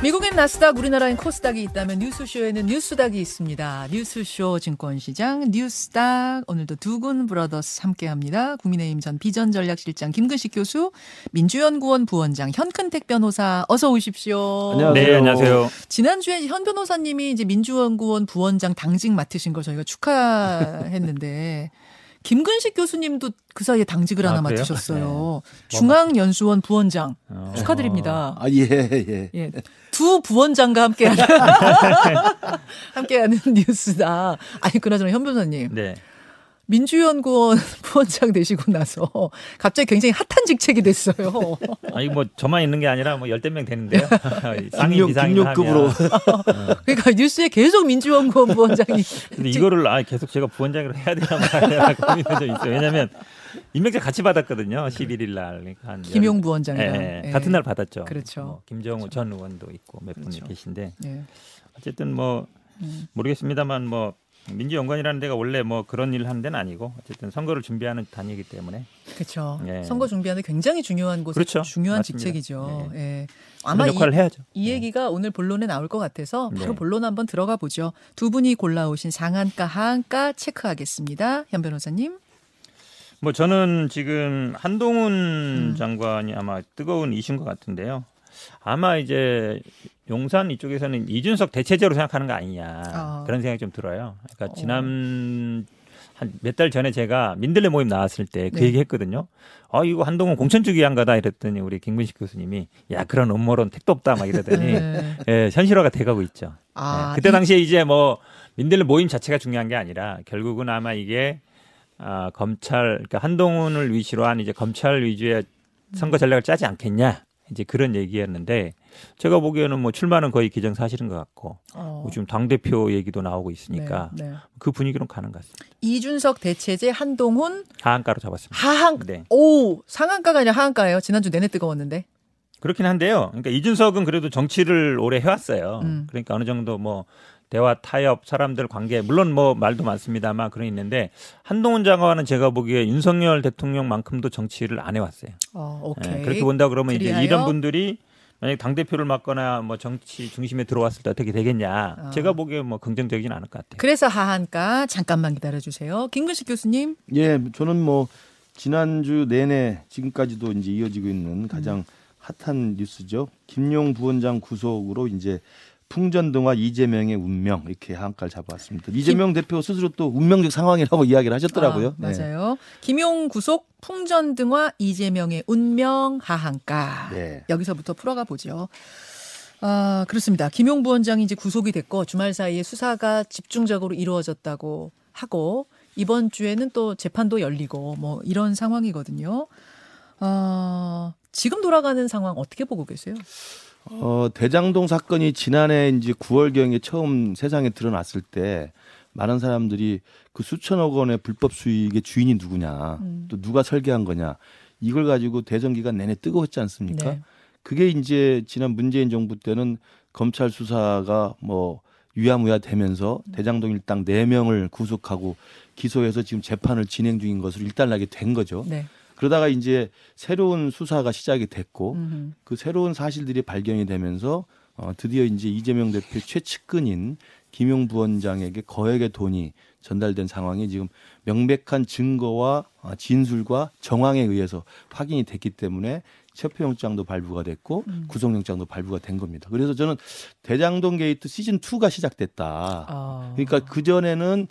미국엔 나스닥, 우리나라엔 코스닥이 있다면 뉴스쇼에는 뉴스닥이 있습니다. 뉴스쇼 증권시장 뉴스닥 오늘도 두군 브라더스 함께합니다. 국민의힘 전 비전전략실장 김근식 교수, 민주연구원 부원장 현근택 변호사 어서 오십시오. 안녕하세요. 네, 안녕하세요. 지난주에 현 변호사님이 이제 민주연구원 부원장 당직 맡으신 거 저희가 축하했는데 김근식 교수님도 그 사이에 당직을 아, 하나 그래요? 맡으셨어요. 중앙연수원 부원장 어. 축하드립니다. 아, 예, 예. 예, 두 부원장과 함께하는 함께하는 뉴스다. 아니 그나저나 현 변호사님 네. 민주연구원 부원장 되시고 나서 갑자기 굉장히 핫한 직책이 됐어요. 아니 뭐 저만 있는 게 아니라 뭐 열댓 명 되는데요. 상임 김용, 비상임 김용급으로. 그러니까 뉴스에 계속 민주연구원 부원장이 근데 이거를 아 계속 제가 부원장으로 해야 되나 말아야 고민이 좀 있어요. 왜냐면 임명장 같이 받았거든요. 11일 날 그러니까 한 김용 열- 부원장이랑 예, 예. 예. 같은 날 받았죠. 그렇죠. 뭐 김정우 전 의원도 있고 몇 그렇죠. 분이 계신데 예. 어쨌든 뭐 음. 모르겠습니다만 뭐 민주연구원이라는 데가 원래 뭐 그런 일을 하는 데는 아니고 어쨌든 선거를 준비하는 단위이기 때문에 그렇죠. 예. 선거 준비하는 굉장히 중요한 곳에 그렇죠. 중요한 맞습니다. 직책이죠. 예. 아마 아마 이, 역할을 해야죠. 이 얘기가 오늘 본론에 나올 것 같아서 바로 네. 본론 한번 들어가 보죠. 두 분이 골라오신 상한가 하한가 체크하겠습니다. 현 변호사님. 뭐 저는 지금 한동훈 음. 장관이 아마 뜨거운 이슈인 것 같은데요. 아마 이제 용산 이쪽에서는 이준석 대체제로 생각하는 거 아니냐 아. 그런 생각이 좀 들어요. 그러니까 어. 지난 한몇달 전에 제가 민들레 모임 나왔을 때그 네. 얘기 했거든요. 아 이거 한동훈 공천 주기 한 거다 이랬더니 우리 김근식 교수님이 야 그런 음모론 택도 없다 막 이러더니 네. 예, 현실화가 돼 가고 있죠. 아, 네, 그때 이- 당시에 이제 뭐 민들레 모임 자체가 중요한 게 아니라 결국은 아마 이게 아, 검찰 그러니까 한동훈을 위시로 한 이제 검찰 위주의 선거 전략을 짜지 않겠냐 이제 그런 얘기였는데 제가 보기에는 뭐 출마는 거의 기정사실인 것 같고 어. 뭐 지금 당 대표 얘기도 나오고 있으니까 네, 네. 그 분위기로 가는 것 같습니다. 이준석 대체제 한동훈 하한가로 잡았습니다. 하한 네. 오 상한가가 아니라 하한가예요. 지난주 내내 뜨거웠는데. 그렇긴 한데요. 그러니까 이준석은 그래도 정치를 오래 해왔어요. 음. 그러니까 어느 정도 뭐 대화 타협 사람들 관계 물론 뭐 말도 많습니다만 그런 있는데 한동훈 장관은 제가 보기에 윤석열 대통령만큼도 정치를 안 해왔어요. 어, 예, 오케이. 그렇게 본다 그러면 이제 그리하여? 이런 분들이 만약 당 대표를 맡거나 뭐 정치 중심에 들어왔을 때 어떻게 되겠냐. 아. 제가 보기에 뭐 긍정적이진 않을 것 같아요. 그래서 하한가 잠깐만 기다려 주세요. 김근식 교수님. 예, 저는 뭐 지난주 내내 지금까지도 이제 이어지고 있는 가장 핫한 뉴스죠. 김용 부원장 구속으로 이제 풍전등화 이재명의 운명 이렇게 한가를 잡아왔습니다. 이재명 대표 스스로 또 운명적 상황이라고 이야기를 하셨더라고요. 아, 네. 맞아요. 김용 구속 풍전등화 이재명의 운명 하한가. 네. 여기서부터 풀어가 보죠. 아, 그렇습니다. 김용 부원장이 이제 구속이 됐고 주말 사이에 수사가 집중적으로 이루어졌다고 하고 이번 주에는 또 재판도 열리고 뭐 이런 상황이거든요. 어, 지금 돌아가는 상황 어떻게 보고 계세요? 어, 대장동 사건이 지난해 이제 9월경에 처음 세상에 드러났을 때 많은 사람들이 그 수천억 원의 불법 수익의 주인이 누구냐, 음. 또 누가 설계한 거냐, 이걸 가지고 대선 기간 내내 뜨거웠지 않습니까? 네. 그게 이제 지난 문재인 정부 때는 검찰 수사가 뭐 유야무야 되면서 대장동 일당 4명을 구속하고 기소해서 지금 재판을 진행 중인 것으로 일단락이 된 거죠. 네. 그러다가 이제 새로운 수사가 시작이 됐고 음, 그 새로운 사실들이 발견이 되면서 어, 드디어 이제 이재명 대표 최측근인 김용 부원장에게 거액의 돈이 전달된 상황이 지금 명백한 증거와 어, 진술과 정황에 의해서 확인이 됐기 때문에 체포영장도 발부가 됐고 음. 구속영장도 발부가 된 겁니다. 그래서 저는 대장동 게이트 시즌 2가 시작됐다. 아. 그러니까 그 전에는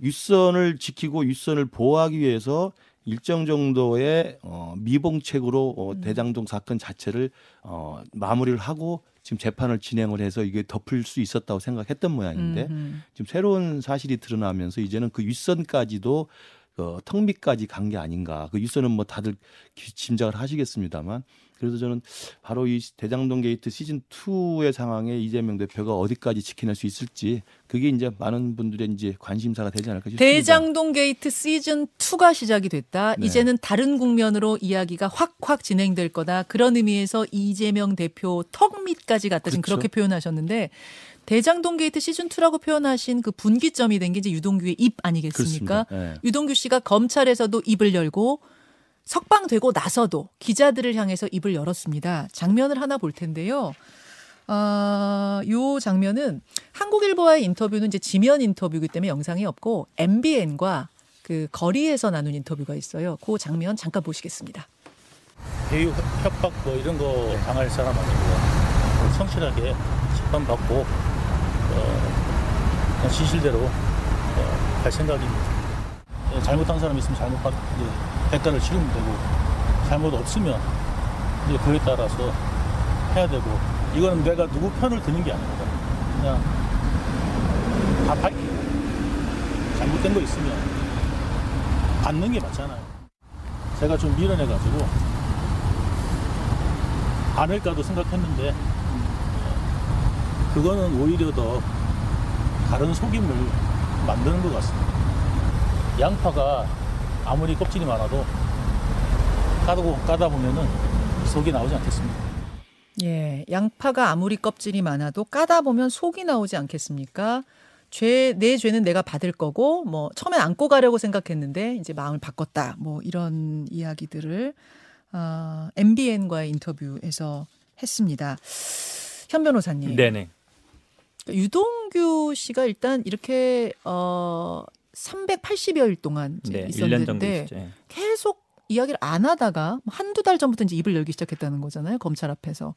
윗선을 지키고 윗선을 보호하기 위해서 일정 정도의 어, 미봉책으로 어, 대장동 사건 자체를 어, 마무리를 하고 지금 재판을 진행을 해서 이게 덮을 수 있었다고 생각했던 모양인데 음, 지금 새로운 사실이 드러나면서 이제는 그 윗선까지도 어, 턱 밑까지 간 게 아닌가. 그 윗선은 뭐 다들 기- 짐작을 하시겠습니다만 그래서 저는 바로 이 대장동 게이트 시즌 2의 상황에 이재명 대표가 어디까지 지켜낼 수 있을지 그게 이제 많은 분들의 이제 관심사가 되지 않을까 싶습니다. 대장동 게이트 시즌 2가 시작이 됐다. 네. 이제는 다른 국면으로 이야기가 확확 진행될 거다. 그런 의미에서 이재명 대표 턱 밑까지 갔다. 지금 그렇죠. 그렇게 표현하셨는데 대장동 게이트 시즌 2라고 표현하신 그 분기점이 된 게 이제 유동규의 입 아니겠습니까? 예. 유동규 씨가 검찰에서도 입을 열고 석방되고 나서도 기자들을 향해서 입을 열었습니다. 장면을 하나 볼 텐데요. 아, 요 장면은 한국일보와의 인터뷰는 이제 지면 인터뷰이기 때문에 영상이 없고 MBN과 그 거리에서 나눈 인터뷰가 있어요. 그 장면 잠깐 보시겠습니다. 배우 협박 뭐 이런 거 당할 사람 아니고요. 성실하게 재판 받고 어, 진실대로 어, 갈 생각입니다. 예, 잘못한 사람 있으면 잘못 받, 이제 대가를 치르면 되고 잘못 없으면 이제 그에 따라서 해야 되고 이거는 내가 누구 편을 드는 게 아닙니다. 그냥 다 밝히고 잘못된 거 있으면 받는 게 맞잖아요. 제가 좀 미련해가지고 않을까도 생각했는데 그거는 오히려 더 다른 속임을 만드는 것 같습니다. 양파가 아무리 껍질이 많아도 까고 까다 보면은 속이 나오지 않겠습니까? 예, 양파가 아무리 껍질이 많아도 까다 보면 속이 나오지 않겠습니까? 죄, 내 죄는 내가 받을 거고, 뭐, 처음엔 안고 가려고 생각했는데, 이제 마음을 바꿨다. 뭐, 이런 이야기들을, 어, MBN과의 인터뷰에서 했습니다. 현 변호사님. 네네. 유동규 씨가 일단 이렇게, 어, 380여일 동안 네, 1년 정도 있었는데. 예. 계속 이야기를 안 하다가 한두 달 전부터 이제 입을 열기 시작했다는 거잖아요. 검찰 앞에서.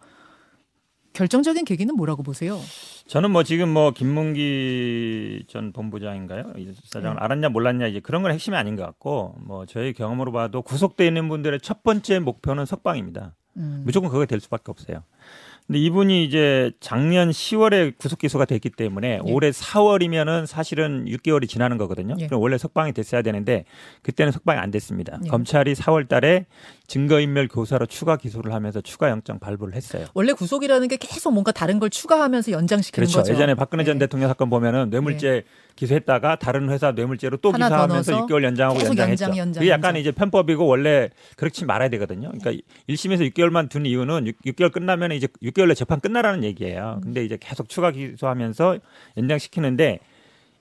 결정적인 계기는 뭐라고 보세요? 저는 뭐 지금 뭐 김문기 전 본부장인가요? 이 수사장을 네. 알았냐 몰랐냐 이제 그런 건 핵심이 아닌 것 같고 뭐 저희 경험으로 봐도 구속돼 있는 분들의 첫 번째 목표는 석방입니다. 음. 무조건 그거 될 수밖에 없어요. 근데 이분이 이제 작년 10월에 구속 기소가 됐기 때문에 예. 올해 4월이면은 사실은 6개월이 지나는 거거든요. 예. 그럼 원래 석방이 됐어야 되는데 그때는 석방이 안 됐습니다. 예. 검찰이 4월 달에 증거인멸 교사로 추가 기소를 하면서 추가 영장 발부를 했어요. 원래 구속이라는 게 계속 뭔가 다른 걸 추가하면서 연장시키는 그렇죠. 거죠. 예전에 박근혜 전 네. 대통령 사건 보면은 뇌물죄 기소했다가 다른 회사 뇌물죄로 또 기소하면서 넣어서 6개월 연장하고 연장했죠. 연장, 연장, 그게 약간. 이제 편법이고 원래 그렇지 말아야 되거든요. 그러니까 1심에서 6개월만 둔 이유는 6, 개월 끝나면 이제 6 개월 내 재판 끝나라는 음. 얘기예요. 근데 이제 계속 추가 기소하면서 연장시키는데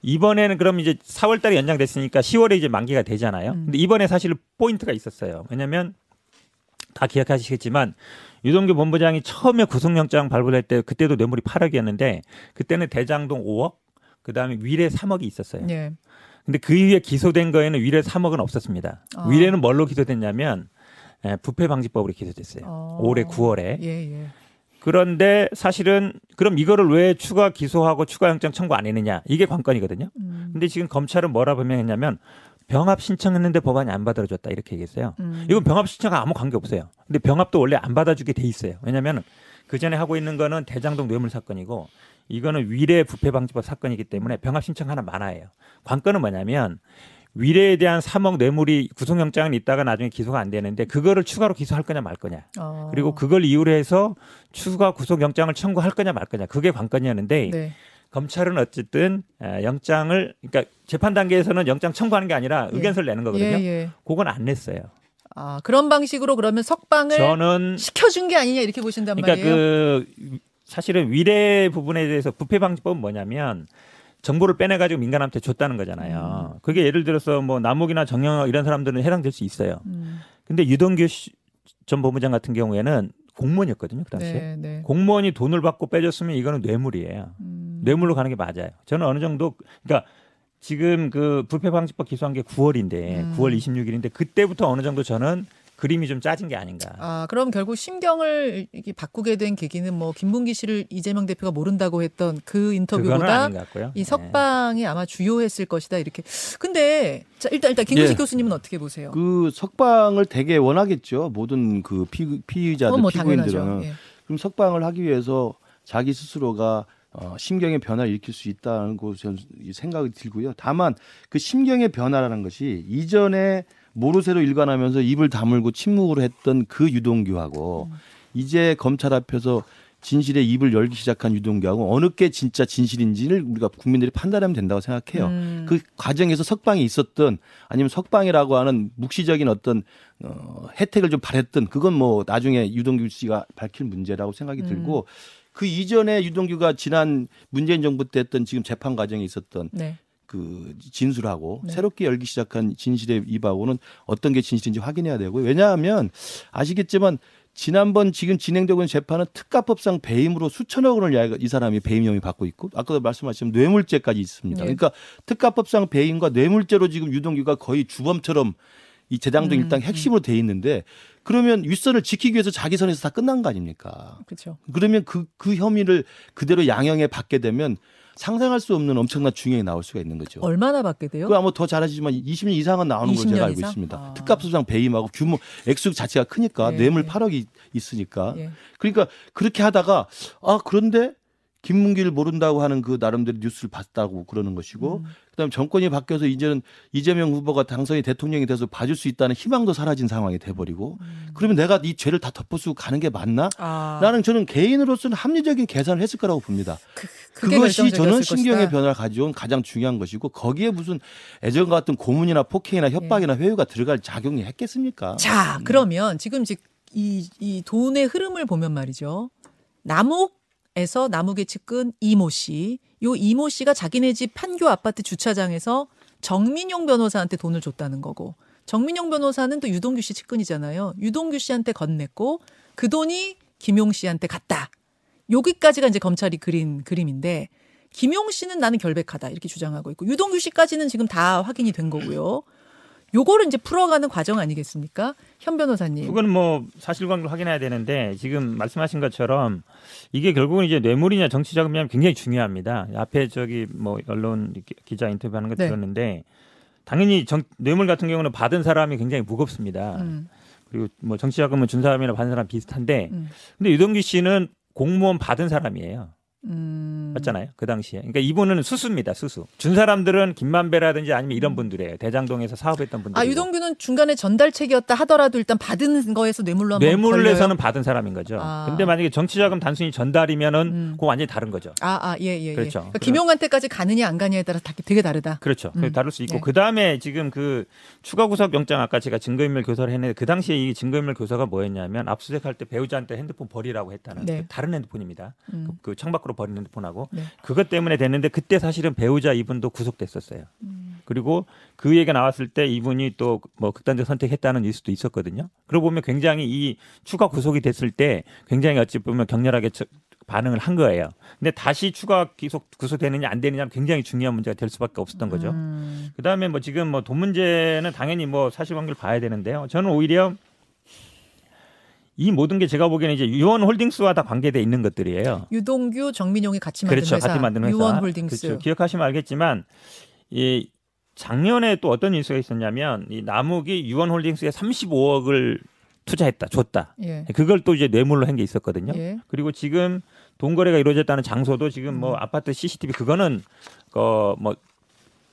이번에는 그럼 이제 4월 달에 연장됐으니까 10월에 이제 만기가 되잖아요. 음. 근데 이번에 사실 포인트가 있었어요. 왜냐면 다 기억하시겠지만 유동규 본부장이 처음에 구속영장 발부할 때 그때도 뇌물이 8억이었는데 그때는 대장동 5억 그다음에 위례 3억이 있었어요. 예. 근데 그 이후에 기소된 거에는 위례 3억은 없었습니다. 아. 위례는 뭘로 기소됐냐면 예, 부패 방지법으로 기소됐어요. 어. 올해 9월에. 예, 예. 그런데 사실은 그럼 이거를 왜 추가 기소하고 추가 영장 청구 안 했느냐 이게 관건이거든요. 음. 근데 지금 검찰은 뭐라 변명했냐면 병합 신청했는데 법안이 안 받아줬다 이렇게 얘기했어요. 음. 이건 병합 신청과 아무 관계 없어요. 근데 병합도 원래 안 받아주게 돼 있어요. 왜냐하면 그 전에 하고 있는 거는 대장동 뇌물 사건이고 이거는 위례 부패 방지법 사건이기 때문에 병합 신청 하나 많아요. 관건은 뭐냐면 위례에 대한 3억 뇌물이 구속영장은 있다가 나중에 기소가 안 되는데 그거를 추가로 기소할 거냐 말 거냐. 어. 그리고 그걸 이유로 해서 추가 구속영장을 청구할 거냐 말 거냐. 그게 관건이었는데 네. 검찰은 어쨌든 에, 영장을 그러니까 재판 단계에서는 영장 청구하는 게 아니라 예. 의견서를 내는 거거든요. 예, 예. 그건 안 냈어요. 아, 그런 방식으로 그러면 석방을 저는 시켜준 게 아니냐 이렇게 보신단 그러니까 말이에요. 그 사실은 위례 부분에 대해서 부패 방지법은 뭐냐면 정보를 빼내 가지고 민간한테 줬다는 거잖아요. 그게 예를 들어서 뭐 남욱이나 정영학 이런 사람들은 해당될 수 있어요. 음. 근데 유동규 씨- 전 본부장 같은 경우에는 공무원이었거든요. 그 당시에. 네, 네. 공무원이 돈을 받고 빼줬으면 이거는 뇌물이에요. 음. 뇌물로 가는 게 맞아요. 저는 어느 정도 그러니까 지금 그 부패 방지법 기소한 게 9월인데 음. 9월 26일인데 그때부터 어느 정도 저는 그림이 좀 짜진 게 아닌가. 아, 그럼 결국 심경을 이렇게 바꾸게 된 계기는 뭐 김bun기 씨를 이재명 대표가 모른다고 했던 그 인터뷰보다. 이 네. 석방이 아마 주요했을 것이다 이렇게. 근데 자 일단 일단 김근식 예. 교수님은 어떻게 보세요? 그 석방을 되게 원하겠죠. 모든 그 피, 피의자들 뭐 피고인들은. 예. 그럼 석방을 하기 위해서 자기 스스로가 어, 심경의 변화를 일으킬 수 있다는 이 생각이 들고요. 다만 그 심경의 변화라는 것이 이전에 모르쇠로 일관하면서 입을 다물고 침묵으로 했던 그 유동규하고 음. 이제 검찰 앞에서 진실의 입을 열기 시작한 유동규하고 어느 게 진짜 진실인지를 우리가 국민들이 판단하면 된다고 생각해요. 음. 그 과정에서 석방이 있었던 아니면 석방이라고 하는 묵시적인 어떤 어, 혜택을 좀 바랬던 그건 뭐 나중에 유동규 씨가 밝힐 문제라고 생각이 음. 들고 그 이전에 유동규가 지난 문재인 정부 때 했던 지금 재판 과정에 있었던 네. 그 진술하고 네. 새롭게 열기 시작한 진실의 입하고는 어떤 게 진실인지 확인해야 되고요. 왜냐하면 아시겠지만 지난번 지금 진행되고 있는 재판은 특가법상 배임으로 수천억 원을 야- 이 사람이 배임 혐의 받고 있고 아까도 말씀하신 뇌물죄까지 있습니다. 네. 그러니까 특가법상 배임과 뇌물죄로 지금 유동규가 거의 주범처럼 이 재당동 음, 일당 핵심으로 돼 있는데 그러면 윗선을 지키기 위해서 자기 선에서 다 끝난 거 아닙니까? 그렇죠. 그러면 그, 그 혐의를 그대로 양형에 받게 되면 상상할 수 없는 엄청난 중형이 나올 수가 있는 거죠. 얼마나 받게 돼요? 그 아마 더 잘하시지만 20년 이상은 나오는 걸로 20년 제가 알고 이상? 있습니다. 아. 특가법상 배임하고 규모 액수 자체가 크니까 예, 뇌물 예. 8억이 있으니까 예. 그러니까 그렇게 하다가 아 그런데 김문기를 모른다고 하는 그 나름대로 뉴스를 봤다고 그러는 것이고 음. 그다음에 정권이 바뀌어서 이제는 이재명 후보가 당선이 대통령이 돼서 봐줄 수 있다는 희망도 사라진 상황이 돼버리고 그러면 내가 이 죄를 다 덮어쓰고 가는 게 맞나? 음. 아, 나는 저는 개인으로서는 합리적인 계산을 했을 거라고 봅니다. 그게 그것이 저는 신경의 것이다. 변화를 가져온 가장 중요한 것이고 거기에 무슨 애정과 같은 고문이나 폭행이나 협박이나 회유가 들어갈 작용이 했겠습니까? 자, 그러면 지금 이, 이 돈의 흐름을 보면 말이죠. 남욱 에서 남욱의 측근 이모 씨. 요 이모 씨가 자기네 집 판교 아파트 주차장에서 정민용 변호사한테 돈을 줬다는 거고. 정민용 변호사는 또 유동규 씨 측근이잖아요. 유동규 씨한테 건넸고 그 돈이 김용 씨한테 갔다. 여기까지가 이제 검찰이 그린 그림인데 김용 씨는 나는 결백하다 이렇게 주장하고 있고 유동규 씨까지는 지금 다 확인이 된 거고요. 요거를 이제 풀어가는 과정 아니겠습니까? 현 변호사님. 그거는 뭐 사실관계를 확인해야 되는데 지금 말씀하신 것처럼 이게 결국은 이제 뇌물이냐 정치 자금이냐 굉장히 중요합니다. 앞에 저기 뭐 언론 기- 기자 인터뷰하는 거 네. 들었는데 당연히 정, 뇌물 같은 경우는 받은 사람이 굉장히 무겁습니다. 음, 그리고 뭐 정치 자금은 준 사람이나 받은 사람 비슷한데 음, 근데 유동규 씨는 공무원 받은 사람이에요. 음. 맞잖아요. 그 당시에. 그러니까 이분은 수수입니다. 수수. 준 사람들은 김만배라든지 아니면 이런 분들이에요. 대장동에서 사업했던 분들. 아 유동규는 중간에 전달책이었다 하더라도 일단 받은 거에서 뇌물로? 해서는 받은 사람인 거죠. 아. 근데 만약에 정치자금 단순히 전달이면은 음. 그거 완전히 다른 거죠. 아, 아, 예, 예, 예. 그렇죠. 그러니까 김용한테까지 가느냐 안 가느냐에 따라 다- 되게 다르다. 그렇죠. 음. 다를 수 있고 네. 그 다음에 지금 그 추가 구속 영장 아까 제가 증거인멸 교사를 했는데 그 당시에 이 증거인멸 교사가 뭐였냐면 압수수색할 때 배우자한테 핸드폰 버리라고 했다는 네. 그 다른 핸드폰입니다. 음. 그, 그 창밖으로 버린 핸드폰하고 네. 그것 때문에 됐는데 그때 사실은 배우자 이분도 구속됐었어요. 음. 그리고 그 얘기가 나왔을 때 이분이 또 뭐 극단적 선택했다는 뉴스도 있었거든요. 그러고 보면 굉장히 이 추가 구속이 됐을 때 굉장히 어찌 보면 격렬하게 저- 반응을 한 거예요. 근데 다시 추가 기속 구속되느냐 안 되느냐 굉장히 중요한 문제가 될 수밖에 없었던 거죠. 음. 그다음에 뭐 지금 뭐 돈 문제는 당연히 뭐 사실관계를 봐야 되는데요. 저는 오히려 이 모든 게 제가 보기에는 이제 유원 홀딩스와 다 관계돼 있는 것들이에요. 유동규, 정민용이 같이 만든 그렇죠. 회사. 같이 만든 회사. 유원홀딩스. 그렇죠. 기억하시면 알겠지만 이 작년에 또 어떤 뉴스가 있었냐면 이 남욱이 유원홀딩스에 35억을 투자했다, 줬다. 예. 그걸 또 이제 뇌물로 한 게 있었거든요. 예. 그리고 지금 돈 거래가 이루어졌다는 장소도 지금 뭐 아파트 CCTV 그거는 어뭐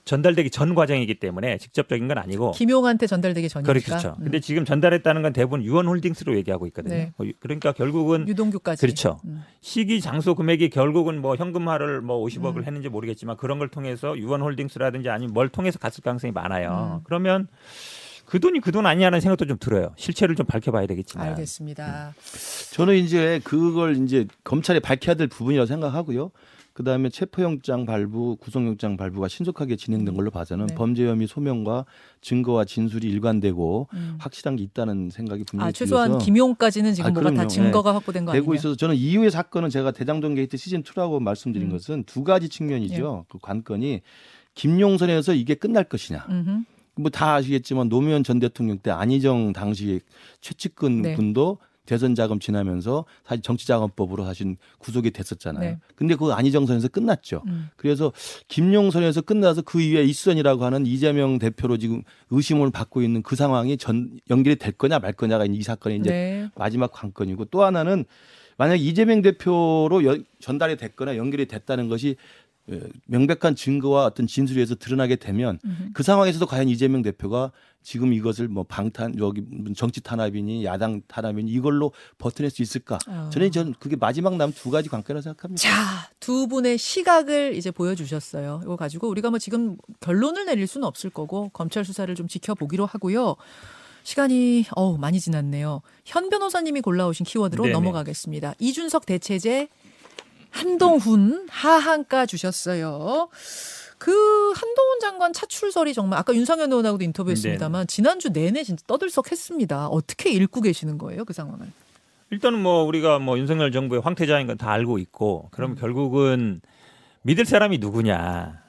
전달되기 전 과정이기 때문에 직접적인 건 아니고 김용한테 전달되기 전이니까. 그렇죠. 음. 근데 지금 전달했다는 건 대부분 유원홀딩스로 얘기하고 있거든요. 네. 어, 그러니까 결국은 유동규까지. 그렇죠. 음. 시기 장소 금액이 결국은 뭐 현금화를 뭐 50억을 음. 했는지 모르겠지만 그런 걸 통해서 유원홀딩스라든지 아니면 뭘 통해서 갔을 가능성이 많아요. 음. 그러면 그 돈이 그 돈 아니냐는 생각도 좀 들어요. 실체를 좀 밝혀봐야 되겠지만. 알겠습니다. 저는 이제 그걸 이제 검찰이 밝혀야 될 부분이라고 생각하고요. 그 다음에 체포영장 발부, 구속영장 발부가 신속하게 진행된 걸로 봐서는 네. 범죄 혐의 소명과 증거와 진술이 일관되고 음. 확실한 게 있다는 생각이 분명히 아, 최소한 들어서 김용까지는 지금 아, 뭐가 다. 증거가 확보된 거 되고 아니냐. 있어서 저는 이후의 사건은 제가 대장동 게이트 시즌 2라고 말씀드린 음. 것은 두 가지 측면이죠. 그 관건이 김용 선에서 이게 끝날 것이냐. 뭐 다 아시겠지만 노무현 전 대통령 때 안희정 당시 최측근 네. 분도 대선 자금 지나면서 사실 정치자금법으로 사실 구속이 됐었잖아요. 네. 근데 그 안희정 선에서 끝났죠. 음. 그래서 김용선에서 끝나서 그 이후에 이수선이라고 하는 이재명 대표로 지금 의심을 받고 있는 그 상황이 전 연결이 될 거냐 말 거냐가 이 사건의 이제 네. 마지막 관건이고 또 하나는 만약 이재명 대표로 여- 전달이 됐거나 연결이 됐다는 것이 어, 명백한 증거와 어떤 진술에서 드러나게 되면 음흠. 그 상황에서도 과연 이재명 대표가 지금 이것을 뭐 방탄 여기 정치 탄압이니 야당 탄압이니 이걸로 버텨낼 수 있을까? 어. 저는 전 그게 마지막 남은 두 가지 관건이라고 생각합니다. 자, 두 분의 시각을 이제 보여주셨어요. 이거 가지고 우리가 뭐 지금 결론을 내릴 수는 없을 거고 검찰 수사를 좀 지켜보기로 하고요. 시간이 어우 많이 지났네요. 현 변호사님이 골라오신 키워드로 네네. 넘어가겠습니다. 이준석 대체제 한동훈 하한가 주셨어요. 그 한동훈 장관 차출설이 정말 아까 윤상현 의원하고도 네. 인터뷰했습니다만 지난주 내내 진짜 떠들썩했습니다. 어떻게 읽고 계시는 거예요 그 상황을? 일단은 뭐 우리가 뭐 윤석열 정부의 황태자인 건 다 알고 있고 그럼 음. 결국은 믿을 사람이 누구냐.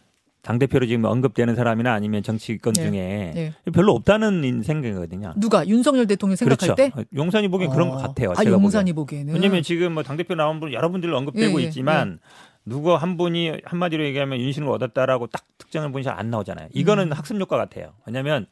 당 대표로 지금 언급되는 사람이나 아니면 정치권 네. 중에 네. 별로 없다는 생각이거든요. 누가 윤석열 대통령 생각할 그렇죠. 때? 용산이 보기엔 그런 것 어. 같아요. 아, 용산이 보기엔. 보기에는. 왜냐면 지금 뭐 당 대표 나온 분 여러분들 언급되고 예, 예, 있지만 누구 한 분이 한마디로 얘기하면 윤신을 얻었다라고 딱 특정한 분이 잘 안 나오잖아요. 이거는 음. 학습 효과 같아요. 왜냐면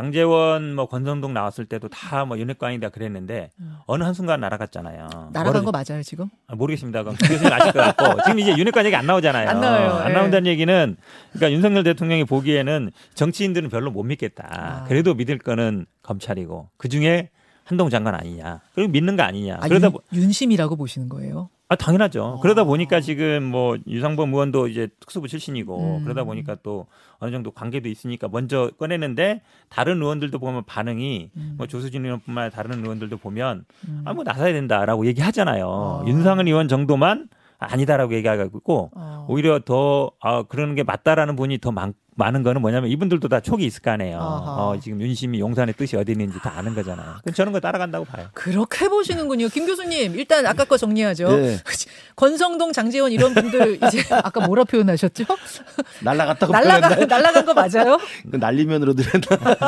장재원 뭐 권성동 나왔을 때도 다 뭐 윤핵관이다 그랬는데 음. 어느 한순간 날아갔잖아요. 날아간 거 맞아요 지금? 아, 모르겠습니다. 그럼 김 교수님 아실 것 같고 지금 이제 윤핵관 얘기 안 나오잖아요. 안 나와요. 안 예. 나온다는 얘기는 그러니까 윤석열 대통령이 보기에는 정치인들은 별로 못 믿겠다. 아. 그래도 믿을 거는 검찰이고 그 중에 한동 장관 아니냐. 그리고 믿는 거 아니냐. 아, 그러다 윤, 보- 윤심이라고 보시는 거예요? 아 당연하죠. 아. 그러다 보니까 지금 뭐 유상범 의원도 이제 특수부 출신이고 음. 그러다 보니까 또 어느 정도 관계도 있으니까 먼저 꺼내는데 다른 의원들도 보면 반응이 음. 뭐 조수진 의원뿐만 아니라 다른 의원들도 보면 음. 아뭐 나서야 된다라고 얘기하잖아요. 아. 윤상은 의원 정도만 아니다라고 얘기하고 있고 어. 오히려 더 아, 그러는 게 맞다라는 분이 더 많, 많은 거는 뭐냐면 이분들도 다 촉이 있을 거 아니에요. 아하. 어, 지금 윤심이 용산의 뜻이 어디 있는지 다 아는 거잖아요. 그럼 저는 거 따라간다고 봐요. 그렇게 보시는군요. 김 교수님, 일단 아까 거 정리하죠. 네. 권성동, 장재원 이런 분들 이제 아까 뭐라 표현하셨죠? 날라갔다고 날라가? 날라간 거 맞아요? 그 날리면으로 들었나?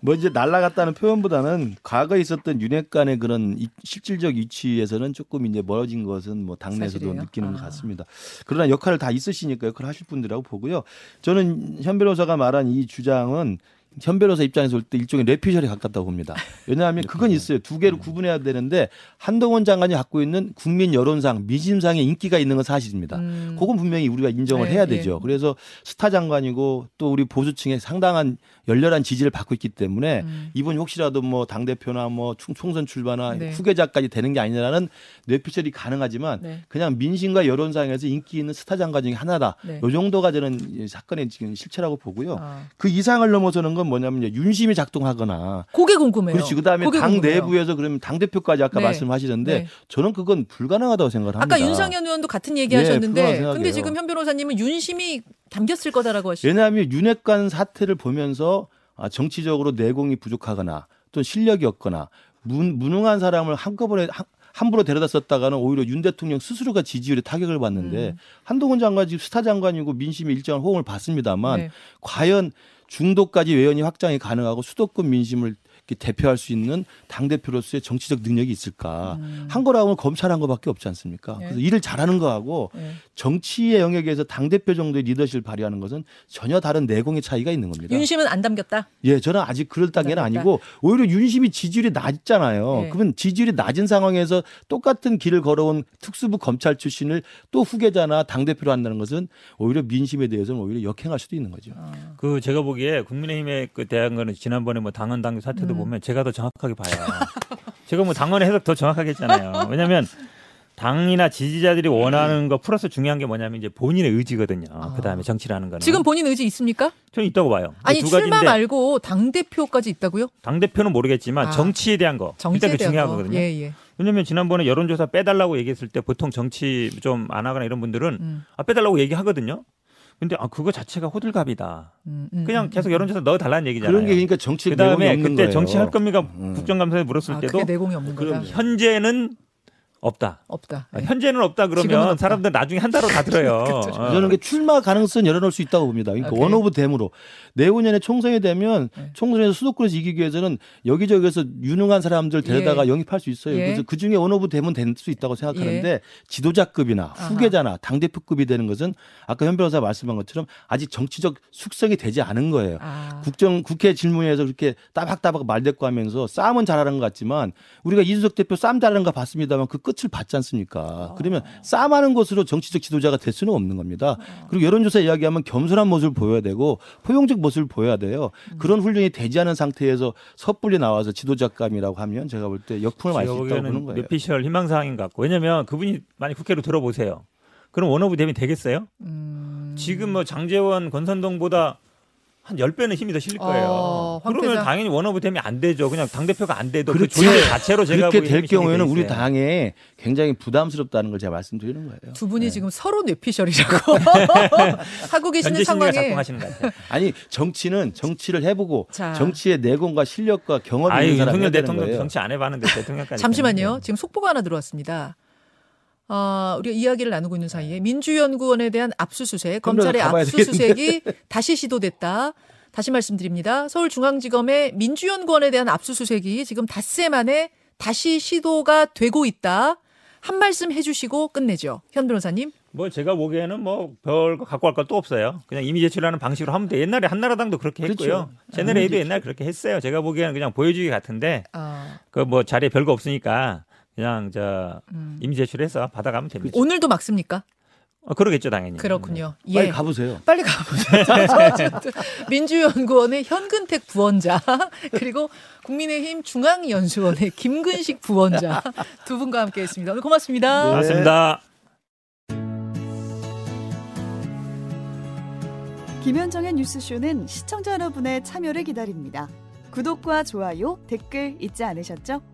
뭐 이제 날라갔다는 표현보다는 과거에 있었던 윤핵관의 그런 이- 실질적 위치에서는 조금 이제 멀어진 것은 뭐 당내에서도 사실이에요? 느끼는 아. 것 같습니다. 그러나 역할을 다 있으시니까 역할을 하실 분들이라고 보고요. 저는 현 변호사가 말한 이 주장은 현 변호사 입장에서 볼때 일종의 뇌피셜에 가깝다고 봅니다. 왜냐하면 그건 있어요. 두 개를 구분해야 되는데 한동훈 장관이 갖고 있는 국민 여론상, 민심상의 인기가 있는 건 사실입니다. 음. 그건 분명히 우리가 인정을 네, 해야 예. 되죠. 그래서 스타 장관이고 또 우리 보수층의 상당한 열렬한 지지를 받고 있기 때문에 음. 이분이 혹시라도 뭐 당 대표나 뭐 총- 총선 출마나 네. 후계자까지 되는 게 아니라는 뇌피셜이 가능하지만 네. 그냥 민심과 여론상에서 인기 있는 스타 장관 중에 하나다. 네. 요 정도가 저는 이 사건의 지금 실체라고 보고요. 아. 그 이상을 넘어서는 건 뭐냐면요. 윤심이 작동하거나 그게 궁금해요. 그렇지. 그다음에 당 궁금해요. 내부에서 그러면 당 대표까지 아까 네. 말씀하셨는데 네. 저는 그건 불가능하다고 생각을 합니다. 아까 윤상현 의원도 같은 얘기 예, 하셨는데 생각해요. 근데 지금 현 변호사님은 윤심이 담겼을 거다라고 하시죠. 왜냐하면 윤핵관 사태를 보면서 아, 정치적으로 내공이 부족하거나 또 실력이 없거나 문, 무능한 사람을 한꺼번에 한- 함부로 데려다 썼다가는 오히려 윤 대통령 스스로가 지지율에 타격을 받는데 음. 한동훈 장관 지금 스타 장관이고 민심이 일정한 호응을 받습니다만 네. 과연 중도까지 외연이 확장이 가능하고 수도권 민심을 대표할 수 있는 당 대표로서의 정치적 능력이 있을까? 음. 한 거라고는 검찰한 거밖에 없지 않습니까? 네. 그래서 일을 잘하는 거하고 네. 정치의 영역에서 당 대표 정도의 리더십을 발휘하는 것은 전혀 다른 내공의 차이가 있는 겁니다. 윤심은 안 담겼다. 예, 저는 아직 그럴 단계는. 아니고 오히려 윤심이 지지율이 낮잖아요. 네. 그러면 지지율이 낮은 상황에서 똑같은 길을 걸어온 특수부 검찰 출신을 또 후계자나 당 대표로 한다는 것은 오히려 민심에 대해서는 오히려 역행할 수도 있는 거죠. 아. 그 제가 보기에 국민의힘에 그 대한 거는 지난번에 뭐 당헌 당규 사태도 음. 보면 제가 더 정확하게 봐요. 제가 뭐 당헌의 해석 더 정확하게 했잖아요. 왜냐하면 당이나 지지자들이 원하는 거 플러스 중요한 게 뭐냐면 이제 본인의 의지거든요. 아. 그 다음에 정치라는 거는 지금 본인 의지 있습니까? 저는 있다고 봐요. 아니 두 출마 가지인데 말고 당 대표까지 있다고요? 당 대표는 모르겠지만 아. 정치에 대한 거 정치에 일단 그 중요한. 거 거든요. 예, 예. 왜냐면 지난번에 여론조사 빼달라고 얘기했을 때 보통 정치 좀 안 하거나 이런 분들은 음, 아 빼달라고 얘기하거든요. 근데 아 그거 자체가 호들갑이다. 음, 음, 그냥 음, 계속 음. 여론조사 넣어 달라는 얘기잖아요. 그런 게 그러니까 정치 그 내공이 다음에 없는 그때 거예요. 정치 할 겁니까 음. 국정감사에 물었을 아, 때도 그게 내공이 없는 거다. 현재는 없다. 없다. 아, 네. 현재는 없다 그러면 없다. 사람들 나중에 한다로 다 들어요. 그렇죠. 어. 저는 그 출마 가능성은 열어놓을 수 있다고 봅니다. 그러니까 오케이. one of them으로 내후년에 총선이 되면 네. 총선에서 수도권에서 이기기 위해서는 여기저기서 유능한 사람들 데려다가 예. 영입할 수 있어요. 예. 그래서 그 중에 one of them은 될 수 있다고 생각하는데 예. 지도자급이나 아하. 후계자나 당 대표급이 되는 것은 아까 현 변호사 말씀한 것처럼 아직 정치적 숙성이 되지 않은 거예요. 아, 국정 국회 질문에서 그렇게 따박따박 말대꾸하면서 싸움은 잘하는 것 같지만 우리가 이준석 대표 싸움 잘하는 거 봤습니다만 그 끝을 봤지 않습니까? 그러면 싸움하는 것으로 정치적 지도자가 될 수는 없는 겁니다. 그리고 여론조사 이야기하면 겸손한 모습을 보여야 되고 포용적 모습을 보여야 돼요. 그런 훈련이 되지 않은 상태에서 섣불리 나와서 지도자감이라고 하면 제가 볼 때 역풍을 맞을 수 있다고 보는 거예요. 뇌피셜 희망사항인 것 같고 왜냐면 그분이 만약 국회로 들어보세요. 그럼 one of them이면 되겠어요? 음, 지금 뭐 장제원 권성동보다 한 10배는 힘이 더 실릴 거예요. 어, 황 그러면. 당연히 one of them이면 안 되죠. 그냥 당대표가 안 돼도 그 그렇게- 존재 자체로 제가 그렇게 될 경우에는 돼 우리. 당에 굉장히 부담스럽다는 걸 제가 말씀드리는 거예요. 두 분이 네. 지금 서로 뇌피셜이라고 하고 계시는 상황에 작동하시는 것 같아요. 아니 정치는 정치를 해보고 자. 정치의 내공과 실력과 경험이 있는 사람이 대통령 거예요. 정치 안 해봤는데 대통령까지. 잠시만요. 지금 속보가 하나 들어왔습니다. 아, 우리가 이야기를 나누고 있는 사이에 민주연구원에 대한 압수수색, 검찰의 압수수색이 다시 시도됐다. 다시 말씀드립니다. 서울중앙지검의 민주연구원에 대한 압수수색이 지금 닷새 만에 다시 시도가 되고 있다. 한 말씀 해주시고 끝내죠. 현 변호사님. 뭐 제가 보기에는 뭐 별거 갖고 갈 것도 없어요. 그냥 이미 제출하는 방식으로 하면 돼. 옛날에 한나라당도 그렇게 했고요. 그렇죠. 채널A도 옛날에 그렇게 했어요. 제가 보기에는 그냥 보여주기 같은데 아, 그뭐 자리에 별거 없으니까 그냥 저 음. 이미 제출해서 받아가면 됩니다. 오늘도 막습니까? 어, 그러겠죠 당연히. 그렇군요. 예. 빨리 가보세요. 빨리 가보세요. 민주연구원의 현근택 부원자 그리고 국민의힘 중앙연수원의 김근식 부원자 두 분과 함께했습니다. 오늘 고맙습니다. 네. 맞습니다. 김현정의 뉴스쇼는 시청자 여러분의 참여를 기다립니다. 구독과 좋아요, 댓글 잊지 않으셨죠?